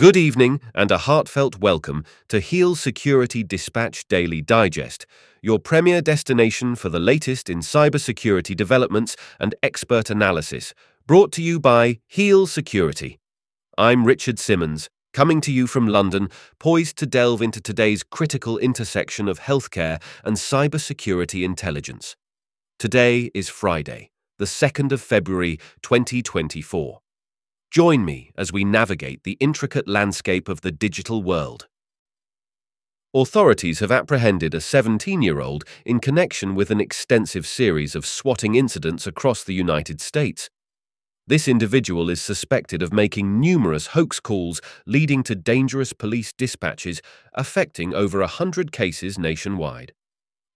Good evening and a heartfelt welcome to Heal Security Dispatch Daily Digest, your premier destination for the latest in cybersecurity developments and expert analysis, brought to you by Heal Security. I'm Richard Simmons, coming to you from London, poised to delve into today's critical intersection of healthcare and cybersecurity intelligence. Today is Friday, the 2nd of February 2024. Join me as we navigate the intricate landscape of the digital world. Authorities have apprehended a 17 year old in connection with an extensive series of swatting incidents across the United States. This individual is suspected of making numerous hoax calls leading to dangerous police dispatches affecting over a hundred cases nationwide.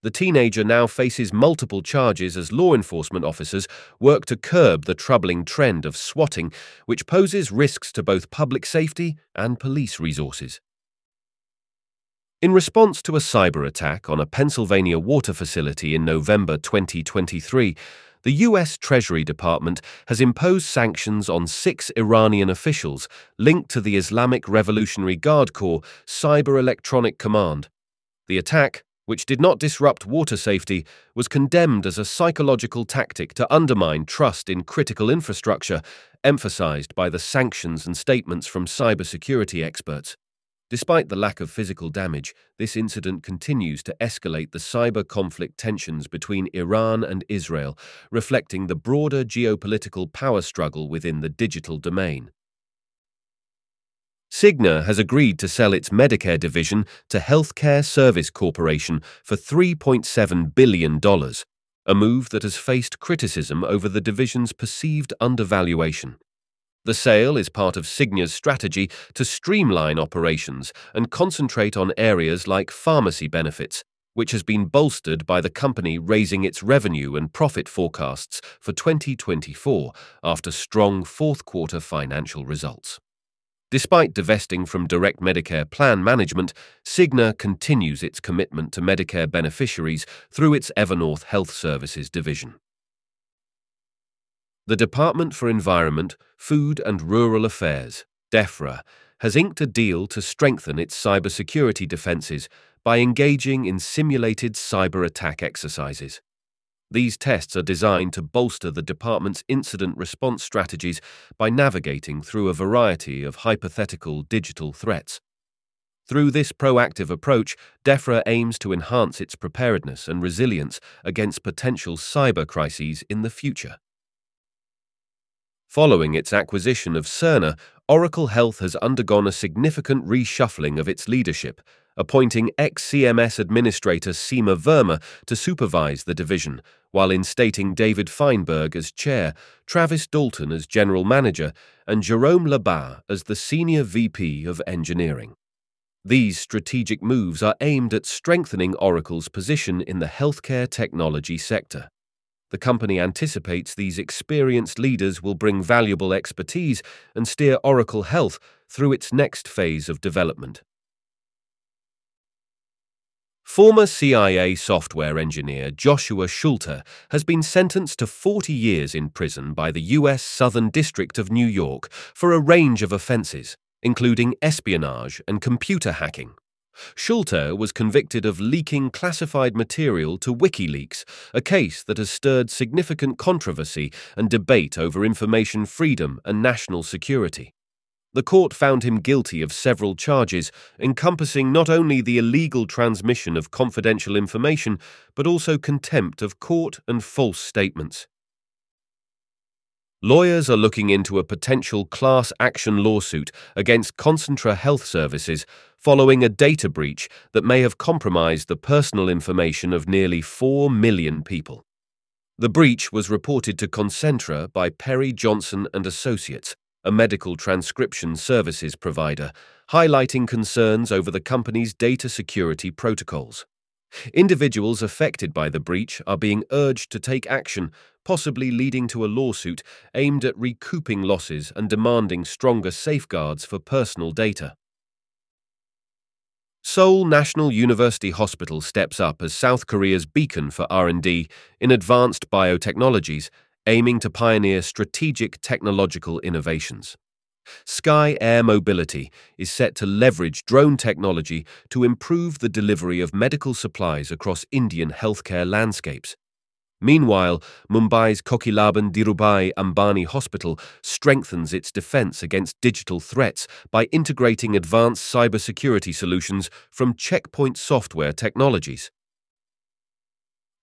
The teenager now faces multiple charges as law enforcement officers work to curb the troubling trend of swatting, which poses risks to both public safety and police resources. In response to a cyber attack on a Pennsylvania water facility in November 2023, the U.S. Treasury Department has imposed sanctions on six Iranian officials linked to the Islamic Revolutionary Guard Corps Cyber Electronic Command. The attack, which did not disrupt water safety, was condemned as a psychological tactic to undermine trust in critical infrastructure, emphasized by the sanctions and statements from cybersecurity experts. Despite the lack of physical damage, this incident continues to escalate the cyber conflict tensions between Iran and Israel, reflecting the broader geopolitical power struggle within the digital domain. Cigna has agreed to sell its Medicare division to Healthcare Service Corporation for $3.7 billion, a move that has faced criticism over the division's perceived undervaluation. The sale is part of Cigna's strategy to streamline operations and concentrate on areas like pharmacy benefits, which has been bolstered by the company raising its revenue and profit forecasts for 2024 after strong fourth quarter financial results. Despite divesting from direct Medicare plan management, Cigna continues its commitment to Medicare beneficiaries through its Evernorth Health Services division. The Department for Environment, Food and Rural Affairs, DEFRA, has inked a deal to strengthen its cybersecurity defenses by engaging in simulated cyber attack exercises. These tests are designed to bolster the department's incident response strategies by navigating through a variety of hypothetical digital threats. Through this proactive approach, DEFRA aims to enhance its preparedness and resilience against potential cyber crises in the future. Following its acquisition of Cerner, Oracle Health has undergone a significant reshuffling of its leadership, appointing ex-CMS Administrator Seema Verma to supervise the division, while instating David Feinberg as chair, Travis Dalton as general manager, and Jerome Labat as the senior VP of engineering. These strategic moves are aimed at strengthening Oracle's position in the healthcare technology sector. The company anticipates these experienced leaders will bring valuable expertise and steer Oracle Health through its next phase of development. Former CIA software engineer Joshua Schulter has been sentenced to 40 years in prison by the U.S. Southern District of New York for a range of offenses, including espionage and computer hacking. Schulter was convicted of leaking classified material to WikiLeaks, a case that has stirred significant controversy and debate over information freedom and national security. The court found him guilty of several charges, encompassing not only the illegal transmission of confidential information, but also contempt of court and false statements. Lawyers are looking into a potential class action lawsuit against Concentra Health Services following a data breach that may have compromised the personal information of nearly 4 million people. The breach was reported to Concentra by Perry Johnson and Associates, a medical transcription services provider, highlighting concerns over the company's data security protocols. Individuals affected by the breach are being urged to take action, possibly leading to a lawsuit aimed at recouping losses and demanding stronger safeguards for personal data. Seoul National University Hospital steps up as South Korea's beacon for R&D in advanced biotechnologies aiming to pioneer strategic technological innovations. Sky Air Mobility is set to leverage drone technology to improve the delivery of medical supplies across Indian healthcare landscapes. Meanwhile, Mumbai's Kokilaben Dhirubhai Ambani Hospital strengthens its defense against digital threats by integrating advanced cybersecurity solutions from Checkpoint Software Technologies.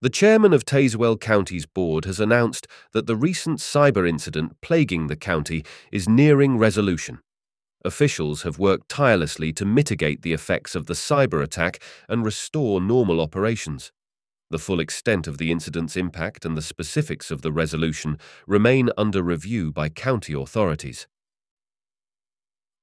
The chairman of Tazewell County's board has announced that the recent cyber incident plaguing the county is nearing resolution. Officials have worked tirelessly to mitigate the effects of the cyber attack and restore normal operations. The full extent of the incident's impact and the specifics of the resolution remain under review by county authorities.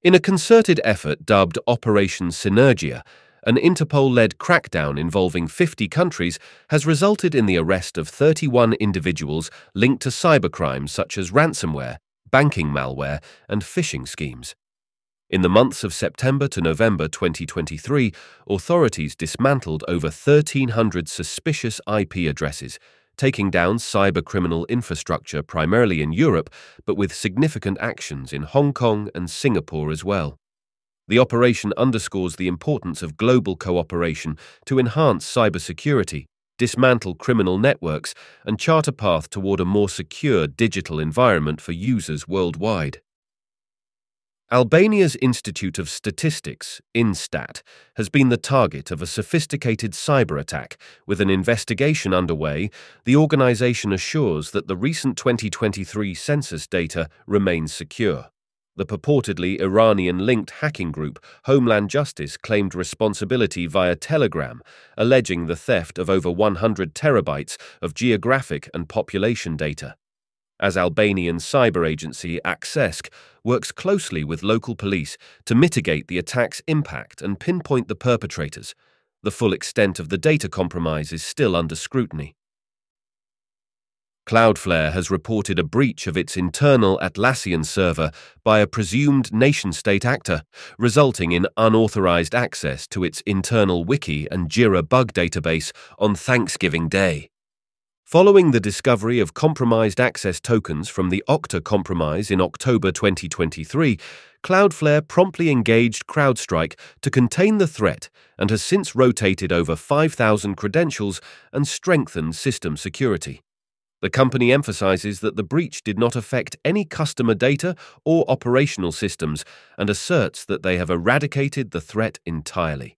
In a concerted effort dubbed Operation Synergia, an Interpol led crackdown involving 50 countries has resulted in the arrest of 31 individuals linked to cybercrimes such as ransomware, banking malware, and phishing schemes. In the months of September to November 2023, authorities dismantled over 1,300 suspicious IP addresses, taking down cybercriminal infrastructure primarily in Europe, but with significant actions in Hong Kong and Singapore as well. The operation underscores the importance of global cooperation to enhance cybersecurity, dismantle criminal networks, and chart a path toward a more secure digital environment for users worldwide. Albania's Institute of Statistics, INSTAT, has been the target of a sophisticated cyber attack. With an investigation underway, the organization assures that the recent 2023 census data remains secure. The purportedly Iranian linked hacking group Homeland Justice claimed responsibility via Telegram, alleging the theft of over 100 terabytes of geographic and population data. As Albanian cyber agency AKCESK works closely with local police to mitigate the attack's impact and pinpoint the perpetrators, the full extent of the data compromise is still under scrutiny. Cloudflare has reported a breach of its internal Atlassian server by a presumed nation state actor, resulting in unauthorized access to its internal wiki and Jira bug database on Thanksgiving Day. Following the discovery of compromised access tokens from the Okta compromise in October 2023, Cloudflare promptly engaged CrowdStrike to contain the threat and has since rotated over 5,000 credentials and strengthened system security. The company emphasizes that the breach did not affect any customer data or operational systems and asserts that they have eradicated the threat entirely.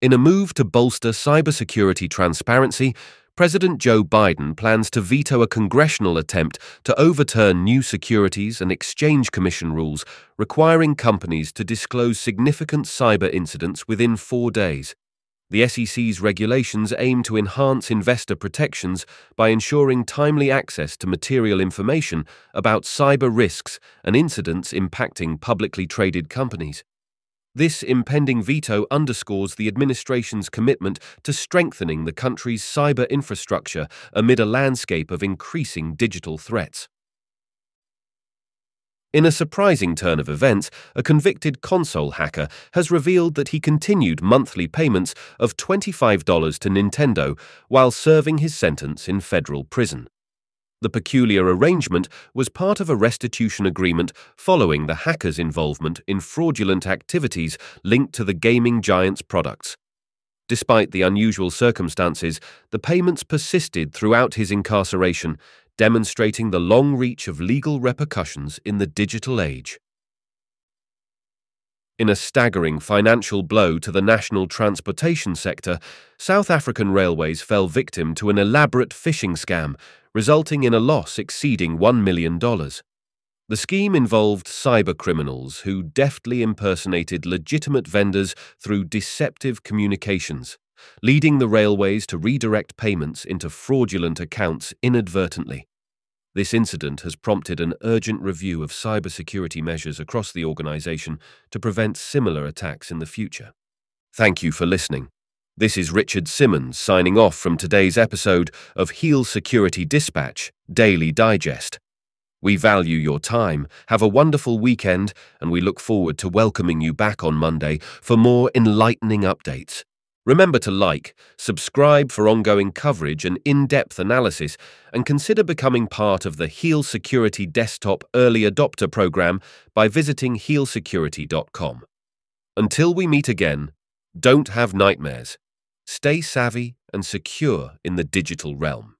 In a move to bolster cybersecurity transparency, President Joe Biden plans to veto a congressional attempt to overturn new Securities and Exchange Commission rules requiring companies to disclose significant cyber incidents within four days. The SEC's regulations aim to enhance investor protections by ensuring timely access to material information about cyber risks and incidents impacting publicly traded companies. This impending veto underscores the administration's commitment to strengthening the country's cyber infrastructure amid a landscape of increasing digital threats. In a surprising turn of events, a convicted console hacker has revealed that he continued monthly payments of $25 to Nintendo while serving his sentence in federal prison. The peculiar arrangement was part of a restitution agreement following the hacker's involvement in fraudulent activities linked to the gaming giant's products. Despite the unusual circumstances, the payments persisted throughout his incarceration, demonstrating the long reach of legal repercussions in the digital age. In a staggering financial blow to the national transportation sector, South African Railways fell victim to an elaborate phishing scam, resulting in a loss exceeding $1 million. The scheme involved cybercriminals who deftly impersonated legitimate vendors through deceptive communications leading the railways to redirect payments into fraudulent accounts inadvertently. This incident has prompted an urgent review of cybersecurity measures across the organization to prevent similar attacks in the future. Thank you for listening. This is Richard Simmons signing off from today's episode of Heal Security Dispatch Daily Digest. We value your time, have a wonderful weekend, and we look forward to welcoming you back on Monday for more enlightening updates. Remember to like, subscribe for ongoing coverage and in-depth analysis, and consider becoming part of the Heal Security Desktop Early Adopter program by visiting healsecurity.com. Until we meet again, don't have nightmares. Stay savvy and secure in the digital realm.